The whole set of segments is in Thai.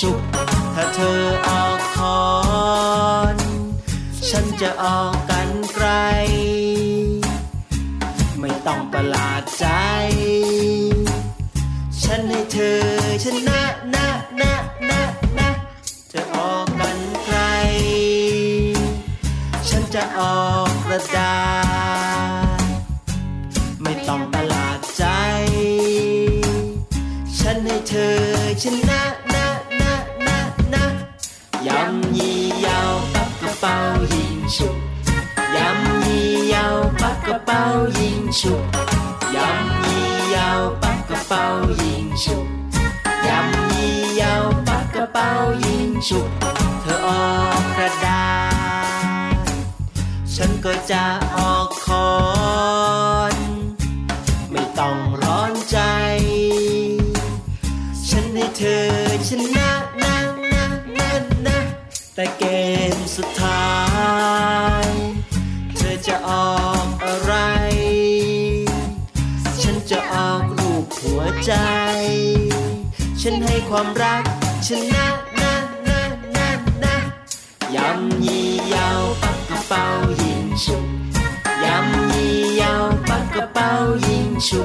ชุบ ถ้าเธอเอาคอนฉันจะเอากันไกล ไม่ต้องประหลาดใจ ฉันให้เธอชนะนะนะนะนะเธอออกกันไกล ฉันจะออกกระดาษ ฉุกเธอออกกระดาษ ฉันก็จะออกคอนไม่ต้องร้อนใจ ฉันให้เธอชนะนะนะนะนะแต่เกมสุดท้าย เธอจะออกอะไร ฉันจะออกรูปหัวใจ ฉันให้ความรักชนะนะนะนะนะ ยำยี่ยาวปักกระเป๋ายิงฉุกยำยี่ยาวปักกระเป๋ายิงฉุ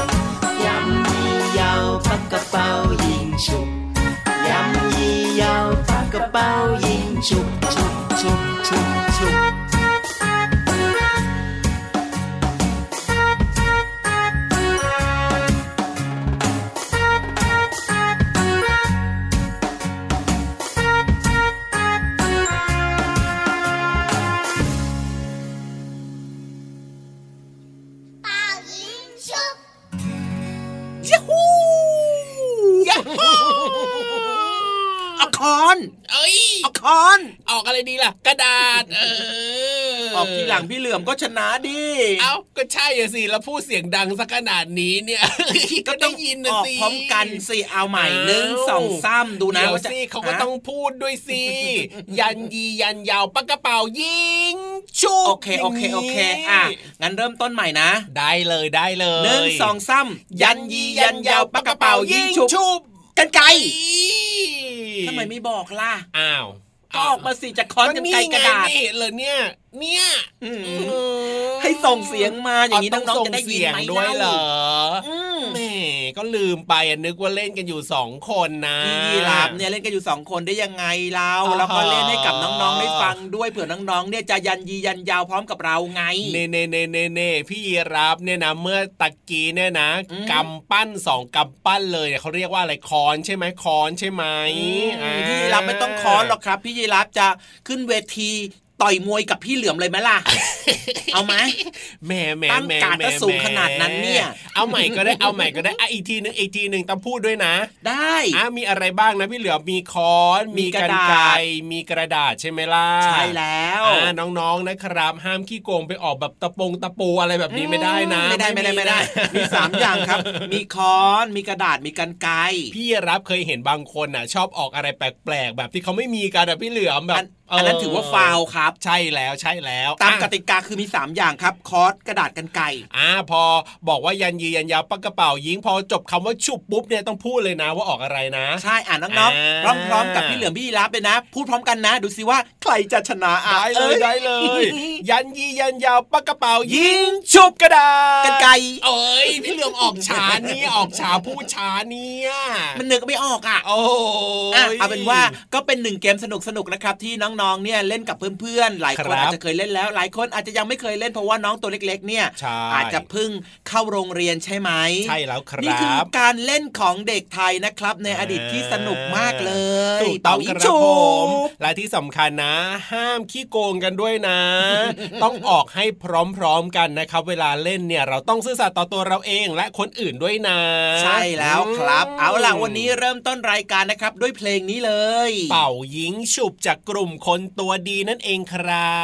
ยิงฉุกฉุ อนออกอะไรดีล่ะ กระดาษเออออกทีหลังพี่เหลื่อมก็ชนะดิ เอ้าก็ใช่อะสิแล้วพูดเสียงดังสักขนาดนี้เนี่ยก็ได้ยินนะออกสิพร้อมกันสิเอาใหม่อ้าวหนึ่งสองสามดูนะเดี๋ยวว่าจะสิเขาก็ฮะต้องพูดด้วยสิยันยียันยาวปากกระเป๋ายิงชุบโอเคโอเคโอเคอะงั้นเริ่มต้นใหม่นะ ได้เลยได้เลยหนึ่งสองสามยันยียันยาวปากกระเป๋ายิงฉุบบกันไกลอี๋ทำไมไม่บอกล่ะ อ้าว ก็ออกมาสิจะคอนกันไกลกระดาษนี่ไงนี่เลยเนี่ย เนี่ยอืมเออให้ส่งเสียงมาอย่างนี้ต้น้องๆจะได้ยินส่งไหมเสียงด้วยเหรออืมแหม่ก็ลืมไปอะนึกว่าเล่นกันอยู่สองคนนะพี่ยีราฟเนี่ยเล่นกันอยู่สองคนได้ยังไงเราอ๋อแล้วก็เล่นให้กับน้องๆได้ฟังด้วยเผื่อน้องๆเนี่ยจะยันยียันยาวพร้อมกับเราไงเน่เน่เน่เน่เน่พี่ยีรับเนี่ยนะเมื่อตะกี้เนี่ยนะอืมกำปั้นสองกำปั้นเลยเนี่ยเขาเรียกว่าอะไรคอนใช่ไหมคอนใช่ไหมอืมอ่าพี่ยีรับไม่ต้องคอนหรอกครับ พี่ยีรับจะขึ้นเวที ต่อยมวยกับพี่เหลือมเลยไหมล่ะ เอาไหมแหม่แหม่ตั้งแหม่การ์ดแหม่ก็สูงขนาดนั้นเนี่ย เอาใหม่ก็ได้เอาใหม่ก็ได้อะอีกทีหนึงอีกทีหนึ่งต้องพูดด้วยนะ ได้อะมีอะไรบ้างนะพี่เหลือมมีค้อน มีมีกกระรดาษไกรมีกระดาษใช่ไหมล่ะใช่แล้วอ่าน้องๆนะครับ ห้ามขี้โกงไปออกแบบตะปงตะปูอะไรแบบนี้ไม่ได้นะ ไม่ได้ไม่ได้ไม่ได้นะมีสามอย่างครับ มีค้อนมีกระดาษมีกันไกรพี่รับเคยเห็นบางคนน่ะ ชอบออกอะไรแปลกๆ แบบที่เขาไม่มีกันอะพี่เหลือมแบอับน อันนั้นถือว่าฟาวล์ครับ ใช่แล้วใช่แล้ว ตามอะกติกาคือมี 3 อย่างครับ คอร์สกระดาษกันไกรอ่าพอบอกว่ายันยียันยาวปักกระเป๋ายิงพอจบคำว่าฉุบปุ๊บเนี่ยต้องพูดเลยนะว่าออกอะไรนะ ใช่อ่านน้องๆพอ่าร้อมๆกับพี่เหลือมพี่ยีรับเลยนะ พูดพร้อมกันนะ ดูสิว่าใครจะชนะอะได้เลยได้เลย ยันยียันยาวปักกระเป๋ายิยิงงชุบกระดาษกันไกรเอ้ยพี่เหลือมออกช้าเนี่ยออกช้าพูดช้าเนี่ยมันนึกไม่ออกอะโอ้อะยเอาเป็นว่าก็เป็นหนึ่งเกมสนุกๆนะครับที่น้องๆเนี่ยเล่นกับเพื่อนๆหลายคนครับอาจจะเคยเล่นแล้ว หลายคนอาจจะยังไม่เคยเล่นเพราะว่าน้องตัวเล็กๆเนี่ยใช่อาจจะเพิ่งเข้าโรงเรียนใช่ไหมใช่แล้วคนี่คืรัอบการเล่นของเด็กไทยนะครับ ในอดีตที่สนุกมากเลยถูกต้องเป่ายิคงรับฉุผมบและที่สำคัญนะ ห้ามขี้โกงกันด้วยนะ ต้องออกให้พร้อมๆกันนะครับ เวลาเล่นเนี่ยเราต้องซื่อสัตย์ต่อตัวเราเองและคนอื่นด้วยนะ ใช่แล้วครับมเอาล่ะวันนี้เริ่มต้นรายการนะครับ ด้วยเพลงนี้เลย เป่ายิงฉุบจากกลุ่มคคนตัวดีนั่นเองครั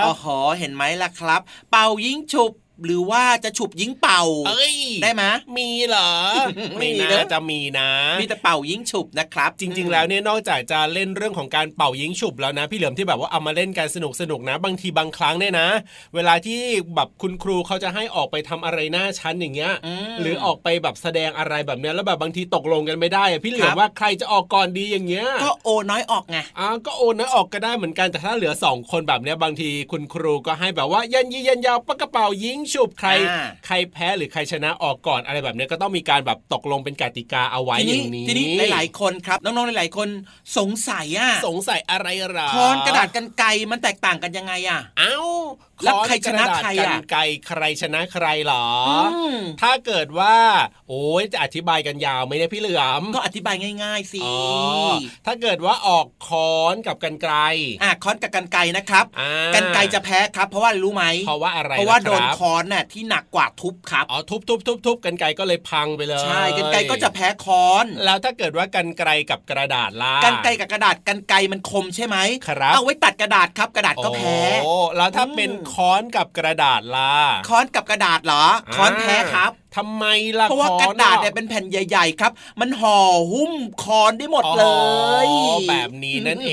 บโอ้โหเห็นไหมล่ะครับ เป่ายิงฉุบ หรือว่าจะฉุบยิงเป่า เอ้ย ได้ไหมมีเหรอมีไม่เด้น่าอจะมีนะ มีแต่เป่ายิงฉุบนะครับ จริง ๆ แล้วเนี่ยนอกจากจะเล่นเรื่องของการเป่ายิงฉุบแล้วนะ พี่เหลิมที่แบบว่าเอามาเล่นกันสนุกสนุกๆนะ บางทีบางครั้งเนี่ยนะ เวลาที่แบบคุณครูเขาจะให้ออกไปทำอะไรหน้าชั้นอย่างเงี้ยมหรือออกไปแบบแสดงอะไรแบบเนี้ยแล้วแบบบางทีตกลงกันไม่ได้อะพี่เหลือครัมบว่าใครจะออกก่อนดีอย่างเงี้ย ก็โอน้อยออกไง อ่าก็โอนนะออกก็ได้เหมือนกันแต่ถ้าเหลือสองคนแบบเนี้ยบางทีคุณครูก็ให้แบบว่ายันยียันยาวปากกระเป๋ายิงฉุบใครอ่าใครแพ้หรือใครชนะออกก่อนอะไรแบบเนี้ยก็ต้องมีการแบบตกลงเป็นกติกาเอาไว้ทีอนี้ย่างนี้ทีนี้หลาย ๆ คนครับน้องๆหลาย ๆ คนสงสัยอะสงสัยอะไรหรอค้อนกระดาษกันไกรมันแตกต่างกันยังไงอะ เอ้า แล้วค้อนใครชนะกดาษใครอะกันไกรใครชนะใครหรออมถ้าเกิดว่า โอ้ยจะอธิบายกันยาวไหมเนี่ยพี่เหลือมก็อธิบายง่าย ๆสิอ๋อถ้าเกิดว่าออกค้อนกับกันไกรอะค้อนกับกันไกรนะครับอ่ากันไกรจะแพ้ครับ เพราะว่าอะไรรู้ไหมเพราะว่าอะไรเพราะว่าคบโดนค้อนน่ะที่หนักกว่าทุบครับอ๋อทุบทุบทุบทุบกันไกรก็เลยพังไปเลยใช่กันไกรก็จะแพ้ค้อน แล้วถ้าเกิดว่ากันไกรกับกระดาษล่ะกันไกรกับกระดาษกันไกรมันคมใช่ไหมครับเอาไว้ตัดกระดาษครับกระดาษก็แพ้โอ้แล้วถ้าอืมเป็นค้อนกับกระดาษล่ะค้อนกับกระดาษเหรอ ค้อนแพ้ครับ ทำไมล่ะเพราะว่าค้กอระดาษเนี่ยเป็นแผ่นใหญ่ ๆ ครับ มันห่อหุ้มคอนได้หมดเลยอ๋อแบบนี้นั่นเอ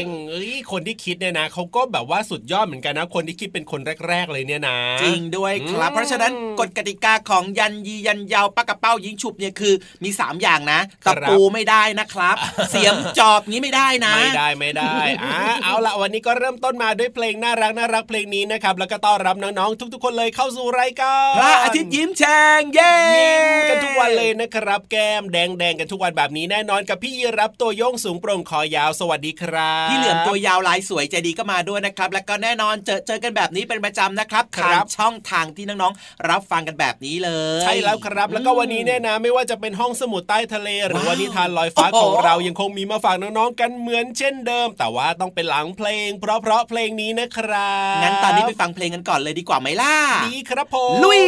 งเอ้ยคนที่คิดเนี่ยนะเขาก็แบบว่าสุดยอดเหมือนกันนะ คนที่คิดเป็นคนแรก ๆ เลยเนี่ยนะ จริงด้วยครับอืมเพราะฉะนั้นกฎกติกาของยันยียันยาวปากกระเป้ายิงฉุบเนี่ยคือ มี 3 อย่างนะตะปูไม่ได้นะครับ เสียมจอบงี้ไม่ได้นะ ไม่ได้ไม่ได้อ่าเอาละวันนี้ก็เริ่มต้นมาด้วยเพลงน่ารักน่ารักเพลงนี้นะครับแล้วก็ต้อนรับน้องๆทุก ๆ คนเลยเข้าสู่รายการพระอาทิตย์ยิ้มแฉ่งเย้ยิ้มกันทุกวันเลยนะครับ แก้มแดงแดงๆกันทุกวันแบบนี้แน่นอนกับพี่ยีรับตัวโยงสูงโปร่งคอยาวสวัสดีครับพี่เหลือมตัวยาวลายสวยใจดีก็มาด้วยนะครับ แล้วก็แน่นอนเจอเจอกันแบบนี้เป็นประจำนะครับครัทางบช่องทางที่น้องๆรับฟังกันแบบนี้เลย ใช่แล้วครับ แล้วก็วันนี้เนี่ยนะไม่ว่าจะเป็นห้องสมุดใต้ทะเล หรือว่าว้าวนิทานลอยฟ้าโอ้โหของเรายังคงมีมาฝากน้องๆกันเหมือนเช่นเดิม แต่ว่าต้องเป็นหลังเพลง เพราะๆเพลงนี้นะครับงั้นตอนนี้ไปฟังเพลงกันก่อนเลยดีกว่าไหมล่ะดีครับผมลุย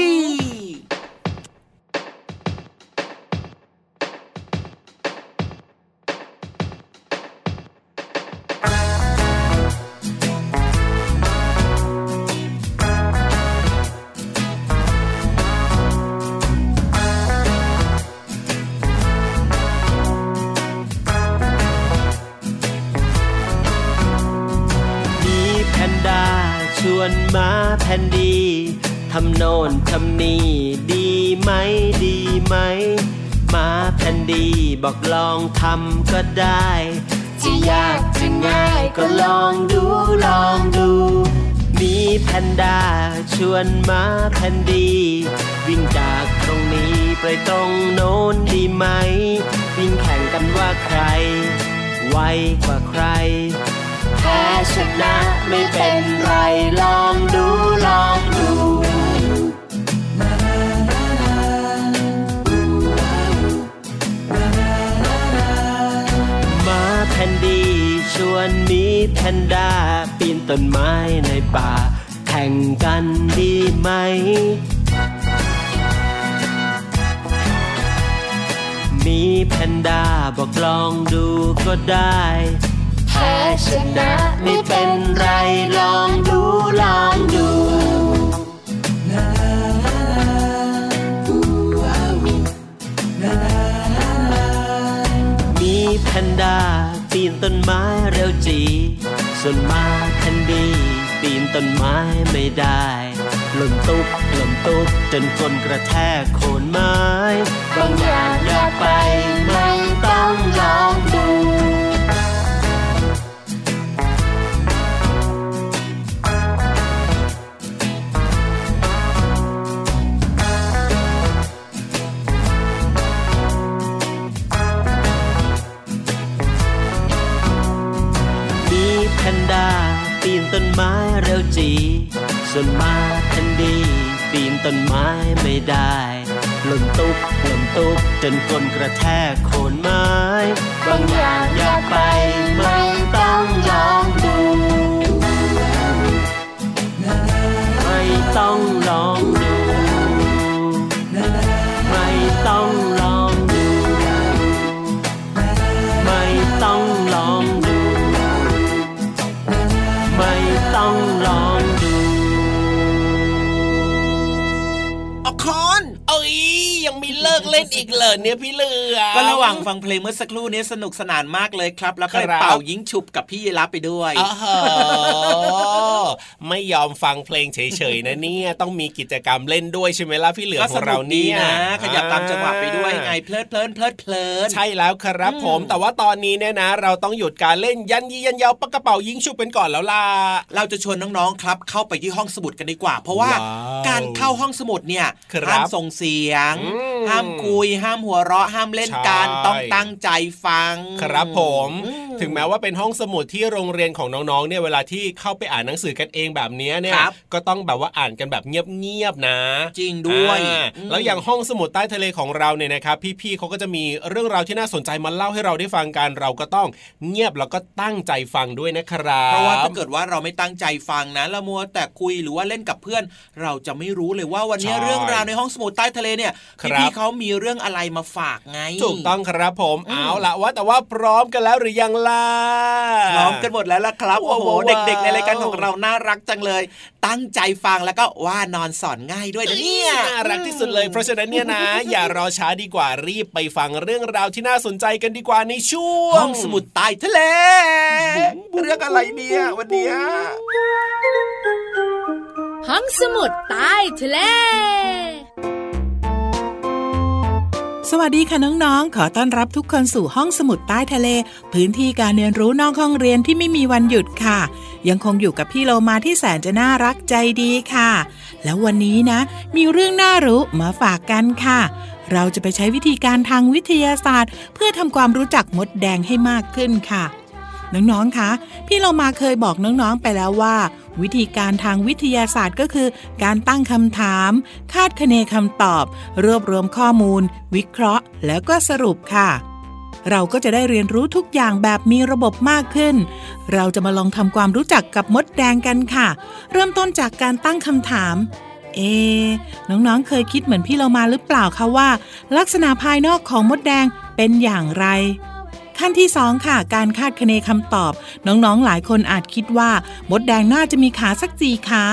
นมาแพนดีทำโน่นทำนี่ดีไหมดีไหมมาแพนดีบอกลองทำก็ได้ จะยากจะง่ายก็ลองดูลองดู มีแพนด้าชวนมาแพนดี วิ่งจากตรงนี้ไปตรงโน้นดีไหม วิ่งแข่งกันว่าใคร ไวกว่าใคร พ้ชนะไม่เป็นไรลองดูลองดูมาแผ่นดีชวนนี้แพนด้าปีนต้นไม้ในป่า แข่งกันดีไหมมีแพนด้าบอกลองดูก็ได้ พ้ชนะไม่เป็นไรลองดูลองดูมีแพนด้าปีนต้นไม้เร็วจี ส่วนมาคันดีปีนต้นไม้ไม่ได้หล่นตุ๊บหล่นตุ๊บจนก้นกระแทกโคนไม้ บางอย่างอย่าไปไม่ต้องลอง แพนด้าปีนต้นไม้เร็วจี ส่วนมาแคนดีปีนต้นไม้ไม่ได้หล่นตุ๊บหล่นตุ๊บจนก้นกระแทกโคนไม้ บางอย่างอย่าไปไม่ต้องลองดู ไม่ต้องลอง ยยังมีเลิกเล่นอีกเหรอเนี่ยพี่เหลือมก็ระหว่างฟังเพลงเมื่อสักครู่นี้สนุกสนานมากเลยครับ แล้วก็ครับเป่ายิงฉุบกับพี่ยีรับไปด้วยอ้าวเหรอไม่ยอมฟังเพลงเฉยๆนะเนี่ยต้องมีกิจกรรมเล่นด้วยใช่ไหมล่ะพี่เหลือมก็ขสองนุเรากดีเนี่ยนะ ขยับตามจังหวะไปด้วยไงเพลิดเพลินเพลิดเพลินใช่แล้วครับผมอืมแต่ว่าตอนนี้เนี่ยนะ เราต้องหยุดการเล่นยันยียันยาวปากกระเป๋ายิงฉุบเป็นก่อนแล้วล่ะเราจะชวนน้องๆครับ เข้าไปที่ห้องสมุดกันดีกว่า เพราะว่าว้าวการเข้าห้องสมุดเนี่ยครับห้ามส่งเสียงอืมห้ามคุย ห้ามหัวเราะห้ามเล่นการใช่ต้องตั้งใจฟัง ครับผมอืถึงแม้ว่าเป็นห้องสมุดที่โรงเรียนของน้องๆเนี่ยเวลาที่เข้าไปอ่านหนังสือกันเองแบบเนี้ยเนี่ยครับก็ต้องแบบว่าอ่านกันแบบเงียบๆนะ จริงด้วยอ่าอืมแล้วอย่างห้องสมุดใต้ทะเลของเราเนี่ยนะครับ พี่ๆเขาก็จะมีเรื่องราวที่น่าสนใจมาเล่าให้เราได้ฟังกันเราก็ต้องเงียบแล้วก็ตั้งใจฟังด้วยนะครับเพราะว่าถ้าเกิดว่าเราไม่ตั้งใจฟังนะละมัวแต่คุยหรือว่าเล่นกับเพื่อน เราจะไม่รู้เลยว่าวันนี้ใช่เรื่องราวในห้องสมุดใต้ทะเลเนี่ยครับพี่ๆเขามีเรื่องอะไรมาฝากไง ถูกต้องครับผมอืมเอาละว่าแต่ว่าพร้อมกันแล้วหรือยังล่ะ พร้อมกันหมดแล้วล่ะครับว้าโอ้วโหว้าวเด็กๆ ในรายการของเราน่ารักจังเลย ตั้งใจฟังแล้วก็ว่านอนสอนง่ายด้วยนะเนี่ย น่ารักที่สุดเลย เพราะฉะนั้นเนี่ยนะ อย่ารอช้าดีกว่ารีบไปฟังเรื่องราวที่น่าสนใจกันดีกว่าในช่วงห้องสมุดใต้ทะเล เรื่องอะไรเนี่ยวันเนี้ยห้องสมุดใต้ทะเล สวัสดีค่ะน้องๆ ขอต้อนรับทุกคนสู่ห้องสมุดใต้ทะเล พื้นที่การเรียนรู้นอกห้องเรียนที่ไม่มีวันหยุดค่ะ ยังคงอยู่กับพี่โลมาที่แสนจะน่ารักใจดีค่ะ แล้ววันนี้นะ มีเรื่องน่ารู้มาฝากกันค่ะ เราจะไปใช้วิธีการทางวิทยาศาสตร์ เพื่อทำความรู้จักมดแดงให้มากขึ้นค่ะ น้องๆ คะ พี่เรามาเคยบอกน้องๆ ไปแล้วว่า วิธีการทางวิทยาศาสตร์ก็คือ การตั้งคำถาม คาดคะเนคำตอบ รวบรวมข้อมูล วิเคราะห์ แล้วก็สรุปค่ะ เราก็จะได้เรียนรู้ทุกอย่างแบบมีระบบมากขึ้น เราจะมาลองทำความรู้จักกับมดแดงกันค่ะ เริ่มต้นจากการตั้งคำถามเอ น้องๆ เคยคิดเหมือนพี่เรามาหรือเปล่าคะว่า ลักษณะภายนอกของมดแดงเป็นอย่างไร ขั้นที่ 2 ค่ะ การคาดคะเนคำตอบ น้องๆหลายคนอาจคิดว่า มดแดงน่าจะมีขาสักสี่ขา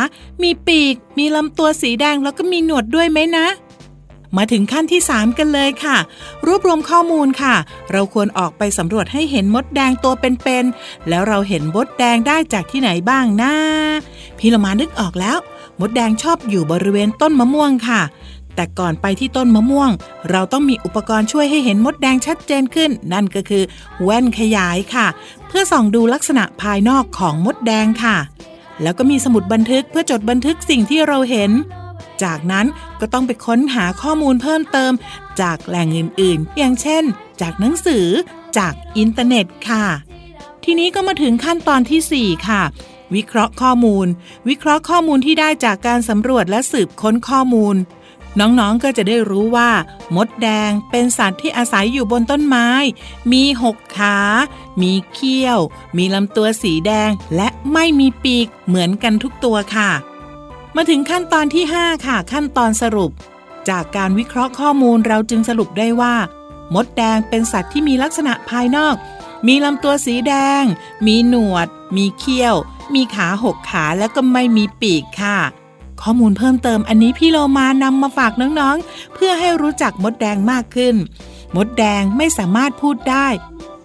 มีปีก มีลำตัวสีแดงแล้วก็มีหนวดด้วยไหมนะ มาถึงขั้นที่ 3 กันเลยค่ะ รวบรวมข้อมูลค่ะ เราควรออกไปสำรวจให้เห็นมดแดงตัวเป็นๆแล้วเราเห็นมดแดงได้จากที่ไหนบ้างนะพี่ละมานึกออกแล้ว มดแดงชอบอยู่บริเวณต้นมะม่วงค่ะ แต่ก่อนไปที่ต้นมะม่วง เราต้องมีอุปกรณ์ช่วยให้เห็นมดแดงชัดเจนขึ้น นั่นก็คือแว่นขยายค่ะ เพื่อส่องดูลักษณะภายนอกของมดแดงค่ะ แล้วก็มีสมุดบันทึกเพื่อจดบันทึกสิ่งที่เราเห็น จากนั้นก็ต้องไปค้นหาข้อมูลเพิ่มเติม จากแหล่งอื่นๆ อย่างเช่น จากหนังสือ จากอินเทอร์เน็ตค่ะ ทีนี้ก็มาถึงขั้นตอนทีสี่4 ค่ะวิเคราะห์ข้อมูล วิเคราะห์ข้อมูลที่ได้จากการสำรวจและสืบค้นข้อมูล น้องๆก็จะได้รู้ว่า มดแดงเป็นสัตว์ที่อาศัยอยู่บนต้นไม้ มีหกขา มีเขี้ยว มีลำตัวสีแดง และไม่มีปีกเหมือนกันทุกตัวค่ะ มาถึงขั้นตอนที่ 5 ค่ะ ขั้นตอนสรุป จากการวิเคราะห์ข้อมูลเราจึงสรุปได้ว่า มดแดงเป็นสัตว์ที่มีลักษณะภายนอก มีลำตัวสีแดง มีหนวด มีเขี้ยว มีขาหกขาแล้วก็ไม่มีปีกค่ะ ข้อมูลเพิ่มเติมอันนี้พี่โลมานำมาฝากน้องๆ เพื่อให้รู้จักมดแดงมากขึ้น มดแดงไม่สามารถพูดได้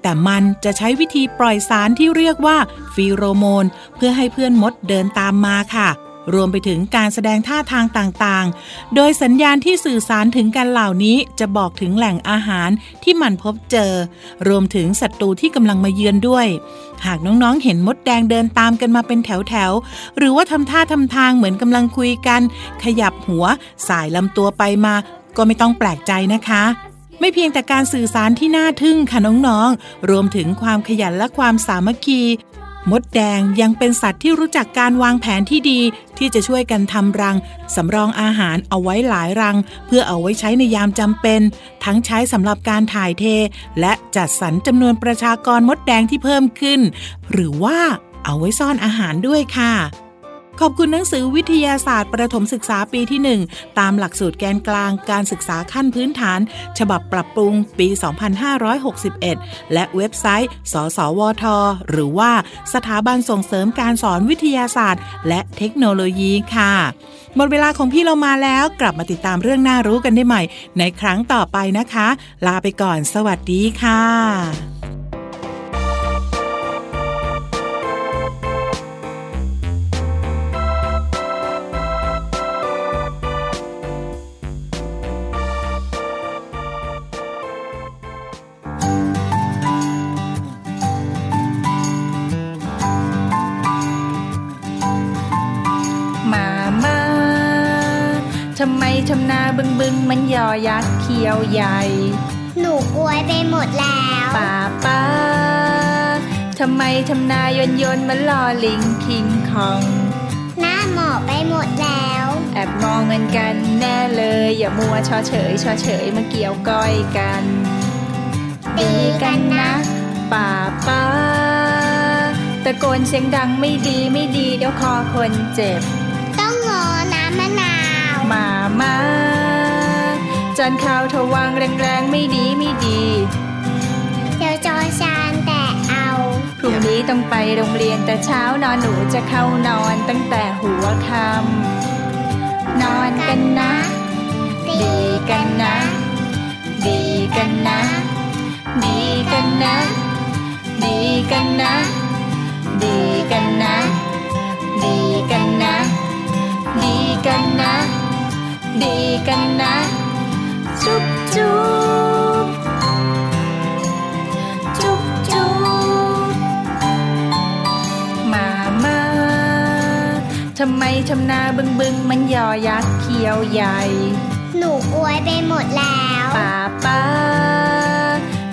แต่มันจะใช้วิธีปล่อยสารที่เรียกว่าฟีโรโมน เพื่อให้เพื่อนมดเดินตามมาค่ะ รวมไปถึงการแสดงท่าทางต่างๆ โดยสัญญาณที่สื่อสารถึงกันเหล่านี้จะบอกถึงแหล่งอาหารที่มันพบเจอ รวมถึงศัตรูที่กำลังมาเยือนด้วย หากน้องๆ เห็นมดแดงเดินตามกันมาเป็นแถวๆ หรือว่าทำท่าทำทางเหมือนกำลังคุยกัน ขยับหัว สายลำตัวไปมา ก็ไม่ต้องแปลกใจนะคะไม่เพียงแต่การสื่อสารที่น่าทึ่งค่ะน้องๆ รวมถึงความขยันและความสามัคคี มดแดงยังเป็นสัตว์ที่รู้จักการวางแผนที่ดีที่จะช่วยกันทำรังสำรองอาหารเอาไว้หลายรัง เพื่อเอาไว้ใช้ในยามจำเป็น ทั้งใช้สำหรับการถ่ายเท และจัดสรรจำนวนประชากรมดแดงที่เพิ่มขึ้น หรือว่าเอาไว้ซ่อนอาหารด้วยค่ะ ขอบคุณหนังสือวิทยาศาสตร์ ประถมศึกษาปีที่ 1 ตามหลักสูตรแกนกลางการศึกษาขั้นพื้นฐาน ฉบับปรับปรุงปี 2561 และเว็บไซต์ สสวท หรือว่าสถาบันส่งเสริมการสอนวิทยาศาสตร์ และเทคโนโลยีค่ะ หมดเวลาของพี่เรามาแล้วกลับมาติดตามเรื่องน่ารู้กันได้ใหม่ ในครั้งต่อไปนะคะ ลาไปก่อนสวัสดีค่ะำไมทำนาบึงบึงมันยอยักษ์เขียวใหญ่ หนูกลัวไปหมดแล้วป้าป้าทำไมทำนายนยนมันลอลิงคิงคอง หน้าหมอไปหมดแล้ว แอบมองเงินกันแน่เลย อย่ามัวชอเฉยชอเฉยมาเกี่ยวก้อยกันดีกันนะป้าป้าตะโกนเสียงดังไม่ดีไม่ดีเดี๋ยวคอคนเจ็บ ต้องงอน้ำมะนาวมา มาจานข้าวทวางแรงๆ ไม่ดีไม่ดี เดี๋ยวจอชานแต่เอาพรุ่งนี้ต้องไปโรงเรียนแต่เช้านอนหนูจะเข้านอนตั้งแต่หัวค่ำนอนกันนะ ดีกันนะ ดีกันนะ ดีกันนะ ดีกันนะ ดีกันนะ ดีกันนะดีกันนะ ดีกันนะ จุ๊บจุ๊บจุ๊บจุ๊บมามาทำไมทำนาบึงบึงมันยอยักษ์เขียวใหญ่ หนูกลัวไปหมดแล้วป้าป้า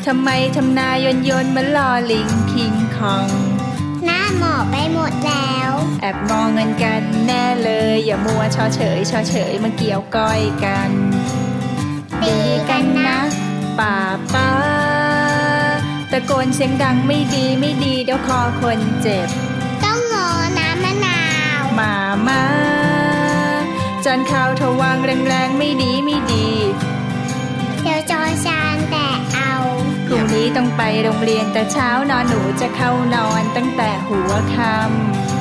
ทำไมทำนายนยนมันลอลิงคิงคอง หน้าหมอไปหมดแล้ว แอบมองเงินกันแน่เลย อย่ามัวชอเฉยชอเฉยมาเกี่ยวก้อยกันดีกันนะป้าป้าตะโกนเสียงดังไม่ดีไม่ดีเดี๋ยวคอคนเจ็บ ต้องงอน้ำมะนาวมามาจานข้าวทวางแรงๆไม่ดีไม่ดี เดี๋ยวจอชานแต่เอาพรุ่งนี้ต้องไปโรงเรียนแต่เช้านอนหนูจะเข้านอนตั้งแต่หัวค่ำ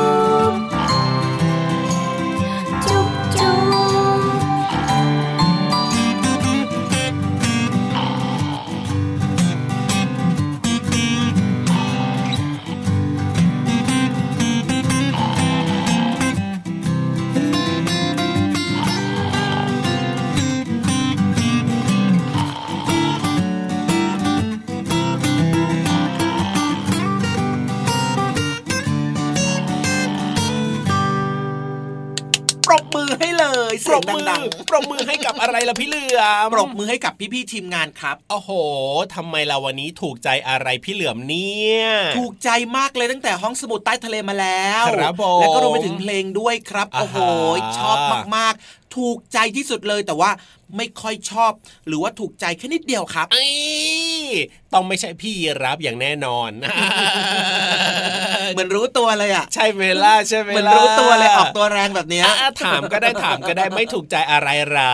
งดังปรบมือให้กับอะไรล่ะพี่เหลือมปรบมือให้กับพี่ๆทีมงานครับโอ้โหทำไมเราวันนี้ถูกใจอะไรพี่เหลือมเนี่ยถูกใจมากเลยตั้งแต่ห้องสมุดใต้ทะเลมาแล้วครับผมแล้วก็รวมไปถึงเพลงด้วยครับอ่าฮะโอ้โหชอบมากๆ ถูกใจที่สุดเลยแต่ว่าไม่ค่อยชอบ หรือว่าถูกใจแค่นิดเดียวครับไอ้ต้องไม่ใช่พี่รับอย่างแน่นอนเหมือนรู้ตัวเลยอะ ใช่เวล่าใช่เวเหมือนล่ารู้ตัวเลยออกตัวแรงแบบเนี้ยอะถามก็ได้ถามก็ได้ไม่ถูกใจอะไรหรอ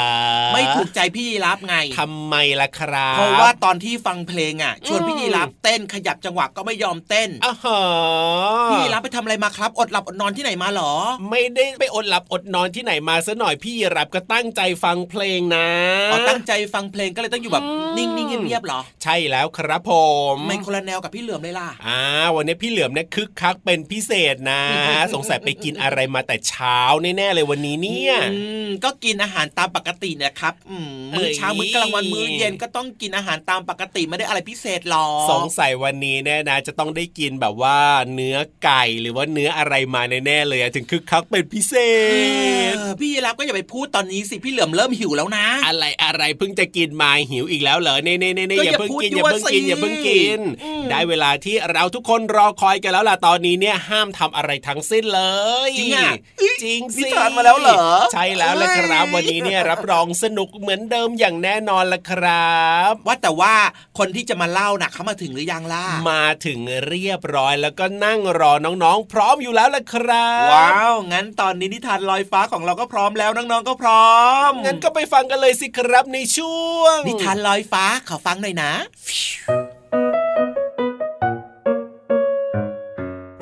ไม่ถูกใจพี่ยีรับไงทำไมล่ะครับเพราะว่าตอนที่ฟังเพลงอะ ชวนอืมพี่ยีรับเต้นขยับจังหวะก็ไม่ยอมเต้นอ๋อฮะพี่ยีรับไปทำอะไรมาครับ อดหลับอดนอนที่ไหนมาหรอ ไม่ได้ไปอดหลับอดนอนที่ไหนมาซะหน่อยพี่รับก็ตั้งใจฟังเพลงนะอ๋อตั้งใจฟังเพลงก็เลยต้องอยู่แบบอืมนิ่งๆเงียบๆเหรอ ใช่แล้วครับผมไม่คนละแนวกับพี่เหลือมเลยล่ะอ่าวันนี้พี่เหลือมเนี่ยคึกคักเป็นพิเศษนะ สงสัยไปกินอะไรมาแต่เช้าแน่ๆเลยวันนี้เนี่ยอืมก็กินอาหารตามปกติเนี่ยครับอืมมื้อเช้าเอ้ยมื้อกลางวันมื้อเย็นก็ต้องกินอาหารตามปกติไม่ได้อะไรพิเศษหรอกสงสัยวันนี้แน่นะ จะต้องได้กินแบบว่าเนื้อไก่หรือว่าเนื้ออะไรมาแน่ๆเลยอะถึงคึกคักเป็นพิเศเอษอพี่ยีรับก็อย่าไปพูดตอนนี้สิพี่เหลือมเริ่มหิวแล้วนะ อะไรอะไรเพิ่งจะกินมาหิวอีกแล้วเหรอเน่เน่เน่เน่ก็ออย่าย่าเพิ่งกินพูดอย่าเพิ่งกินยั่วสิอย่าเพิ่งกินอืมได้เวลาที่เราทุกคนรอคอยกันแล้วล่ะตอนนี้เนี่ยห้ามทำอะไรทั้งสิ้นเลยจริงอะจริงนิสิทานมาแล้วเหรอ ใช่แล้วละครับเอ้ยวันนี้เนี่ยรับรองสนุกเหมือนเดิมอย่างแน่นอนละครับ ว่าแต่ว่าคนที่จะมาเล่าน่ะเขามาถึงหรือยังล่ะมาถึงเรียบร้อยแล้วก็นั่งรอน้องๆ พร้อมอยู่แล้วละครับ ว้าวงั้นตอนนี้นิทานลอยฟ้าของเราก็พร้อมแล้วน้องๆก็พร้อม งั้นก็ไปฟังกันเลยสิครับในช่วง นิทานลอยฟ้าขอฟังหน่อยนะ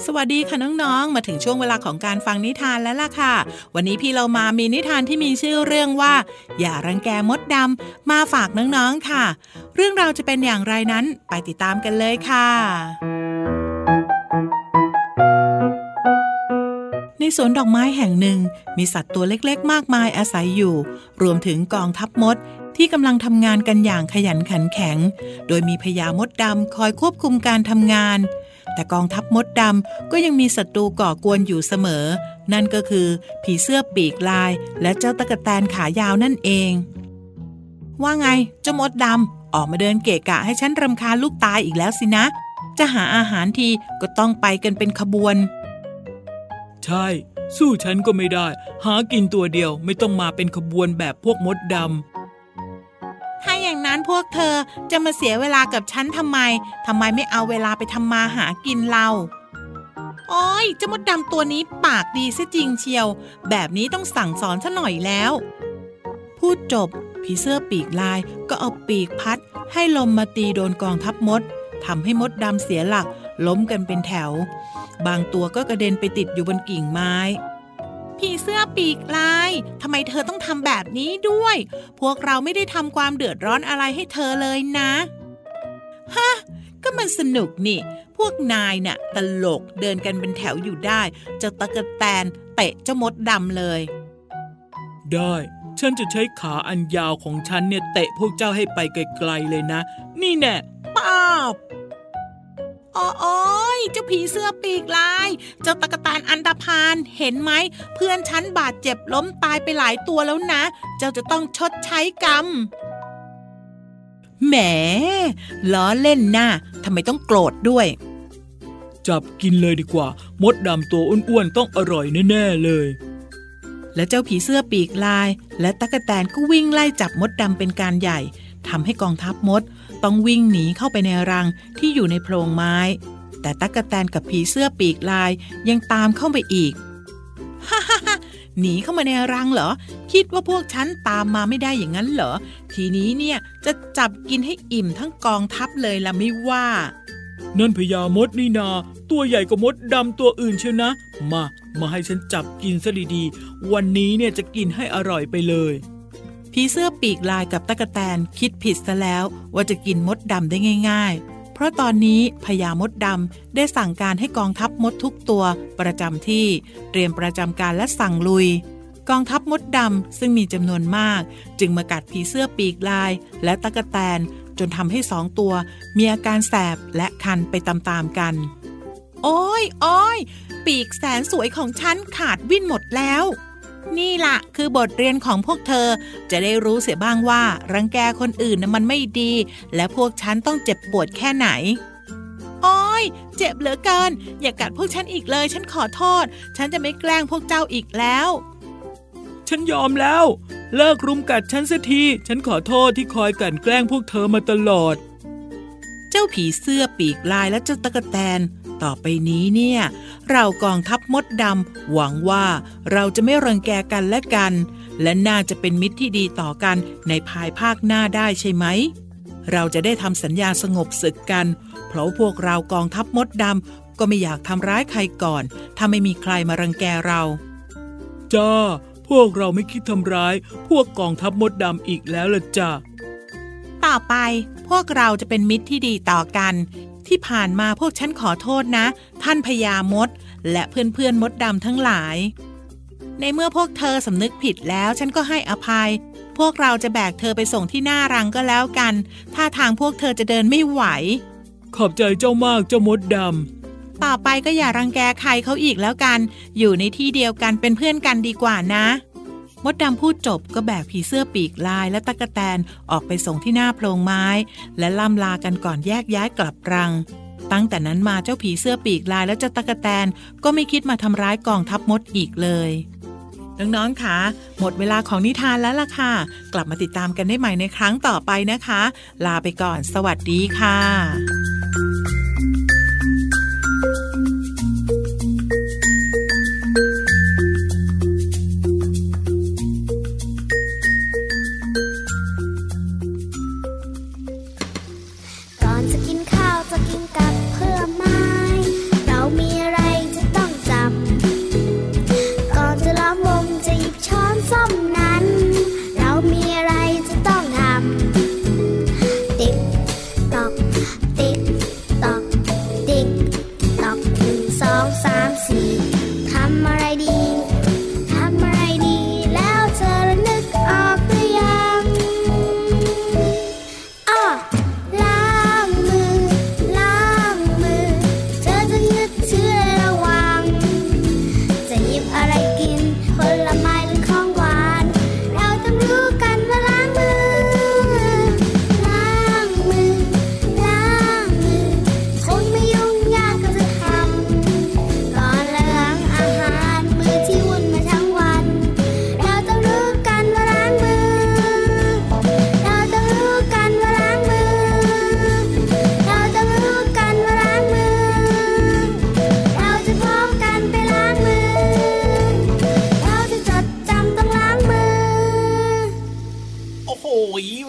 สวัสดีค่ะน้องๆ มาถึงช่วงเวลาของการฟังนิทานแล้วล่ะค่ะ วันนี้พี่เรามามีนิทานที่มีชื่อเรื่องว่า อย่ารังแกมดดำมาฝากน้องๆค่ะ เรื่องราวจะเป็นอย่างไรนั้นไปติดตามกันเลยค่ะ ในสวนดอกไม้แห่งหนึ่ง มีสัตว์ตัวเล็กๆ มากมายอาศัยอยู่ รวมถึงกองทัพมดที่กำลังทำงานกันอย่างขยันขันแข็ง โดยมีพญามดดำคอยควบคุมการทำงาน แต่กองทัพมดดำก็ยังมีศัตรูก่อกวนอยู่เสมอ นั่นก็คือผีเสื้อปีกลาย และเจ้าตะกแตนขายาวนั่นเอง ว่าไงเจ้ามดดำออกมาเดินเกะกะให้ฉันรำคาญลูกตายอีกแล้วสินะ จะหาอาหารทีก็ต้องไปกันเป็นขบวน ใช่ สู้ฉันก็ไม่ได้ หากินตัวเดียวไม่ต้องมาเป็นขบวนแบบพวกมดดำถ้าอย่างนั้นพวกเธอจะมาเสียเวลากับฉันทำไมทำไมไม่เอาเวลาไปทำมาหากินเราโอ้ยเจ้ามดดำตัวนี้ปากดีซะจริงเชียว แบบนี้ต้องสั่งสอนซะหน่อยแล้ว พูดจบ ผีเสื้อปีกลายก็เอาปีกพัด ให้ลมมาตีโดนกองทัพมดทำให้มดดำเสียหลัก ล้มกันเป็นแถว บางตัวก็กระเด็นไปติดอยู่บนกิ่งไม้ ผีเสื้อปีกลายทำไมเธอต้องทำแบบนี้ด้วย พวกเราไม่ได้ทำความเดือดร้อนอะไรให้เธอเลยนะฮะก็มันสนุกนี่ พวกนายน่ะตลกเดินกันเป็นแถวอยู่ได้เจ้าตะกะแตนเตะเจ้ามดดำเลยำได้ ฉันจะใช้ขาอันยาวของฉันเนี่ยเตะพวกเจ้าให้ไปไกลๆเลยนะ นี่แน่ป้าบ อ๋อโอ้ยเจ้าผีเสื้อปีกลาย เจ้าตะกะแตนอันดาพานเห็นไหม เพื่อนฉันบาดเจ็บล้มตายไปหลายตัวแล้วนะ เจ้าจะต้องชดใช้กรรมแหมล้อเล่นน่ะทำไมต้องโกรธด้วย จับกินเลยดีกว่า มดดำตัวอ้วนๆต้องอร่อยแน่ๆเลย และเจ้าผีเสื้อปีกลาย และตะกะแตนก็วิ่งไล่จับมดดำเป็นการใหญ่ทำให้กองทัพมด ต้องวิ่งหนีเข้าไปในรังที่อยู่ในโพรงไม้ แต่ตะกแตนกับผีเสื้อปีกลายยังตามเข้าไปอีกฮ่าฮ่าหนีเข้ามาในรังเหรอ คิดว่าพวกฉันตามมาไม่ได้อย่างนั้นเหรอ ทีนี้เนี่ยจะจับกินให้อิ่มทั้งกองทัพเลยละไม่ว่า นั่นพญามดนี่นา ตัวใหญ่กว่ามดดำตัวอื่นเชียวนะ มา มาให้ฉันจับกินซะดีๆ วันนี้เนี่ยจะกินให้อร่อยไปเลย ผีเสื้อปีกลายกับตะกะแตนคิดผิดซะแล้วว่าจะกินมดดำได้ง่าย ๆ เพราะตอนนี้พญามดดำได้สั่งการให้กองทัพมดทุกตัวประจำที่เตรียมประจำการและสั่งลุย กองทัพมดดำซึ่งมีจำนวนมาก จึงมากัดผีเสื้อปีกลาย และตะกะแตนจนทำให้สองตัว มีอาการแสบและคันไปตามๆกัน โอ้ยโอ้ยปีกแสนสวยของฉันขาดวิ่นหมดแล้ว นี่ล่ะคือบทเรียนของพวกเธอ จะได้รู้เสียบ้างว่า รังแกคนอื่นนะมันไม่ดี และพวกฉันต้องเจ็บปวดแค่ไหนโอ้ยเจ็บเหลือเกิน อย่ากัดพวกฉันอีกเลย ฉันขอโทษ ฉันจะไม่แกล้งพวกเจ้าอีกแล้ว ฉันยอมแล้ว เลิกรุมกัดฉันสักที ฉันขอโทษที่คอยกลั่นแกล้งพวกเธอมาตลอด เจ้าผีเสื้อปีกลายและเจ้าตะกแตน ต่อไปนี้เนี่ย เรากองทัพมดดำหวังว่าเราจะไม่รังแกกันและกัน และน่าจะเป็นมิตรที่ดีต่อกันในภายภาคหน้าได้ใช่ไหม เราจะได้ทำสัญญาสงบศึกกัน เพราะพวกเรากองทัพมดดำก็ไม่อยากทำร้ายใครก่อน ถ้าไม่มีใครมารังแกเรา จ้า พวกเราไม่คิดทำร้าย พวกกองทัพมดดำอีกแล้วล่ะจ้าต่อไปพวกเราจะเป็นมิตรที่ดีต่อกัน ที่ผ่านมาพวกฉันขอโทษนะ ท่านพญามด และเพื่อนๆมดดำทั้งหลาย ในเมื่อพวกเธอสำนึกผิดแล้วฉันก็ให้อภัย พวกเราจะแบกเธอไปส่งที่หน้ารังก็แล้วกัน ถ้าทางพวกเธอจะเดินไม่ไหว ขอบใจเจ้ามากเจ้ามดดต่อไปก็อย่ารังแกใครเขาอีกแล้วกัน อยู่ในที่เดียวกันเป็นเพื่อนกันดีกว่านะ มดดำพูดจบก็แบกผีเสื้อปีกลายและตะกะแตนออกไปส่งที่หน้าโพรงไม้ และล่ำลากันก่อนแยกย้ายกลับรัง ตั้งแต่นั้นมาเจ้าผีเสื้อปีกลายและเจ้าตะกะแตนก็ไม่คิดมาทำร้ายกองทัพมดอีกเลยน้องๆคะหมดเวลาของนิทานแล้วล่ะค่ะ กลับมาติดตามกันได้ใหม่ในครั้งต่อไปนะคะ ลาไปก่อน สวัสดีค่ะ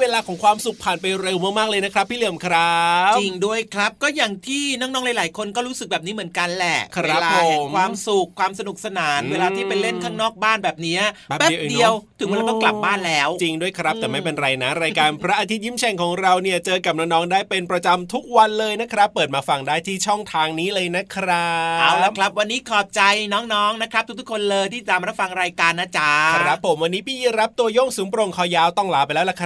เวลาของความสุขผ่านไปเร็วมากๆเลยนะครับ พี่เหลี่ยมครับำจริงด้วยครับ ก็อย่างที่น้องๆหลาย ๆ คนก็รู้สึกแบบนี้เหมือนกันแหละครับเวลาแห่งผมความสุขความสนุกสนานอืมเวลาที่ไปเล่นข้างนอกบ้านแบบเนี้ยแป๊แป๊บบเดีเดียยววเองถึงเวลาต้องกลับบ้านแล้ว จริงด้วยครับ แต่อืมไม่เป็นไรนะ รายการพระอาทิตย์ยิ้มแฉ่งของเราเนี่ยเจอกับน้องๆได้เป็นประจำทุกวันเลยนะครับ เปิดมาฟังได้ที่ช่องทางนี้เลยนะครับเอาละครับ วันนี้ขอบใจน้องๆนะครับ ทุกๆคนเลยที่ตามรับฟังรายการนะจ๊ะครับผมวันนี้พี่ยีรับตัวโยงสูงโปร่งคอยาวต้องลาไปแล้วล่ะค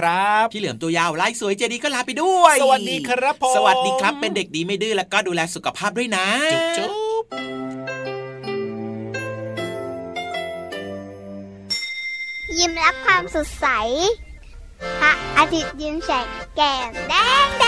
รับพี่เหลือมตัวยาวลายสวยเจดีก็ลาไปด้วย สวัสดีครับผมสวัสดีครับเป็นเด็กดีไม่ดื้อแล้วก็ดูแลสุขภาพด้วยนะจุ๊บจุ๊บยิ้มรับความสดใสพระอาทิตย์ยิ้มแฉกแก้มแดงแด